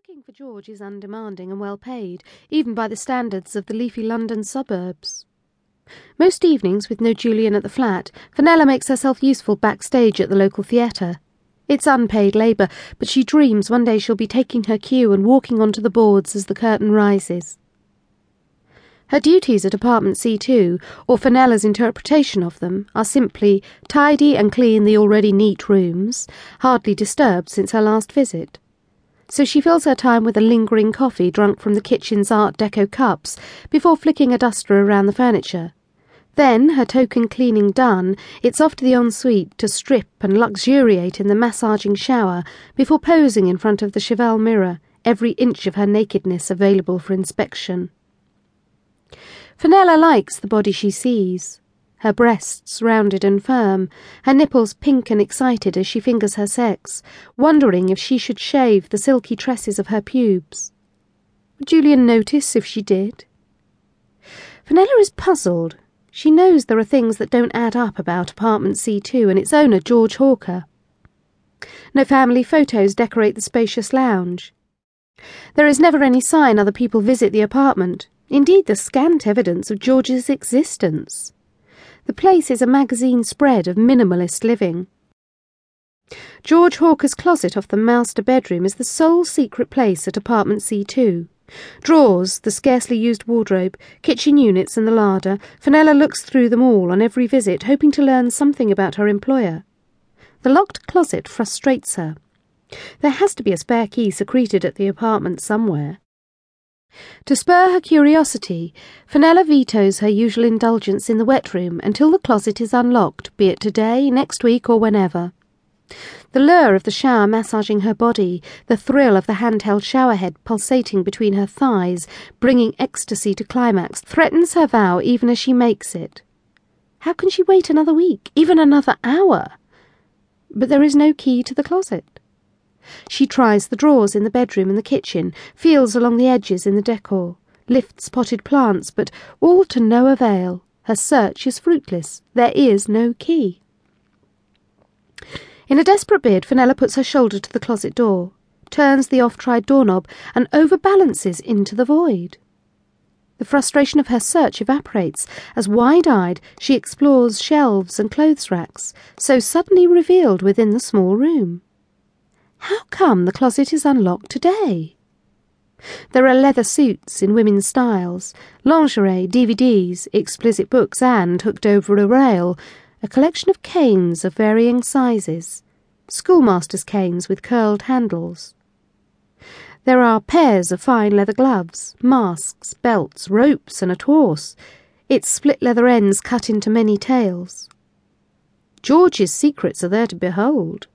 Working for George is undemanding and well paid, even by the standards of the leafy London suburbs. Most evenings, with no Julian at the flat, Fenella makes herself useful backstage at the local theatre. It's unpaid labour, but she dreams one day she'll be taking her cue and walking onto the boards as the curtain rises. Her duties at Apartment C2, or Fenella's interpretation of them, are simply tidy and clean the already neat rooms, hardly disturbed since her last visit so she fills her time with a lingering coffee drunk from the kitchen's Art Deco cups before flicking a duster around the furniture. Then, her token cleaning done, it's off to the ensuite to strip and luxuriate in the massaging shower before posing in front of the cheval mirror, every inch of her nakedness available for inspection. Fenella likes the body she sees her breasts rounded and firm, her nipples pink and excited as she fingers her sex, wondering if she should shave the silky tresses of her pubes. Would Julian notice if she did? Fenella is puzzled. She knows there are things that don't add up about apartment C2 and its owner, George Hawker. No family photos decorate the spacious lounge. There is never any sign other people visit the apartment, indeed, the scant evidence of George's existence. The place is a magazine spread of minimalist living. George Hawker's closet off the master bedroom is the sole secret place at apartment C2. Drawers, the scarcely used wardrobe, kitchen units, and the larder, Fenella looks through them all on every visit, hoping to learn something about her employer. The locked closet frustrates her. There has to be a spare key secreted at the apartment somewhere. To spur her curiosity, Fenella vetoes her usual indulgence in the wet room until the closet is unlocked, be it today, next week, or whenever. The lure of the shower massaging her body, the thrill of the handheld showerhead pulsating between her thighs, bringing ecstasy to climax, threatens her vow even as she makes it. How can she wait another week, even another hour? But there is no key to the closet. She tries the drawers in the bedroom and the kitchen, feels along the edges in the decor, lifts potted plants, but all to no avail. Her search is fruitless. There is no key. In a desperate bid, Fenella puts her shoulder to the closet door, turns the oft-tried doorknob, and overbalances into the void. The frustration of her search evaporates as wide-eyed she explores shelves and clothes racks, so suddenly revealed within the small room. How come the closet is unlocked today? There are leather suits in women's styles, lingerie, DVDs, explicit books, and, hooked over a rail, a collection of canes of varying sizes, schoolmaster's canes with curled handles. There are pairs of fine leather gloves, masks, belts, ropes, and a tawse, its split leather ends cut into many tails. George's secrets are there to behold.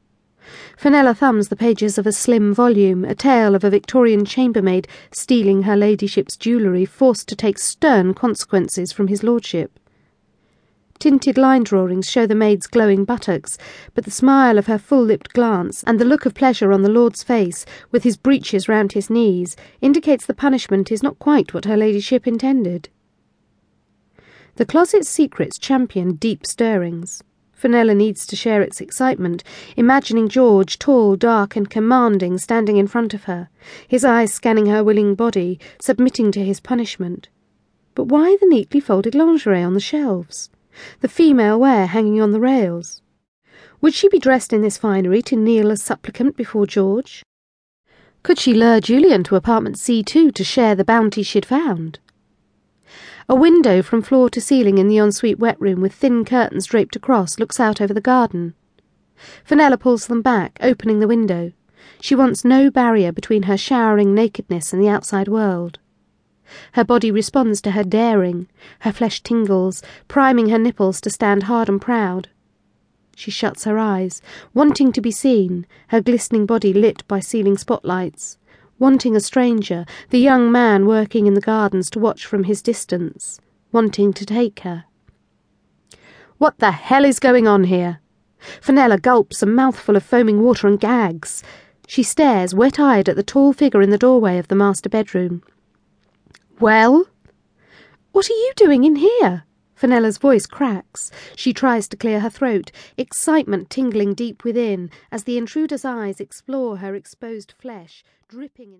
Fenella thumbs the pages of a slim volume, a tale of a Victorian chambermaid stealing her ladyship's jewellery, forced to take stern consequences from his lordship. Tinted line drawings show the maid's glowing buttocks, but the smile of her full-lipped glance and the look of pleasure on the lord's face, with his breeches round his knees, indicates the punishment is not quite what her ladyship intended. The closet's secrets champion deep stirrings. Fenella needs to share its excitement, imagining George, tall, dark, and commanding, standing in front of her, his eyes scanning her willing body, submitting to his punishment. But why the neatly folded lingerie on the shelves? The female wear hanging on the rails? Would she be dressed in this finery to kneel as supplicant before George? Could she lure Julian to apartment C2 to share the bounty she'd found? A window from floor to ceiling in the ensuite wet room with thin curtains draped across looks out over the garden. Fenella pulls them back, opening the window. She wants no barrier between her showering nakedness and the outside world. Her body responds to her daring. Her flesh tingles, priming her nipples to stand hard and proud. She shuts her eyes, wanting to be seen, her glistening body lit by ceiling spotlights wanting a stranger, the young man working in the gardens to watch from his distance, wanting to take her. What the hell is going on here? Fenella gulps a mouthful of foaming water and gags. She stares, wet eyed, at the tall figure in the doorway of the master bedroom. Well? What are you doing in here? Fenella's voice cracks. She tries to clear her throat, excitement tingling deep within as the intruder's eyes explore her exposed flesh, dripping in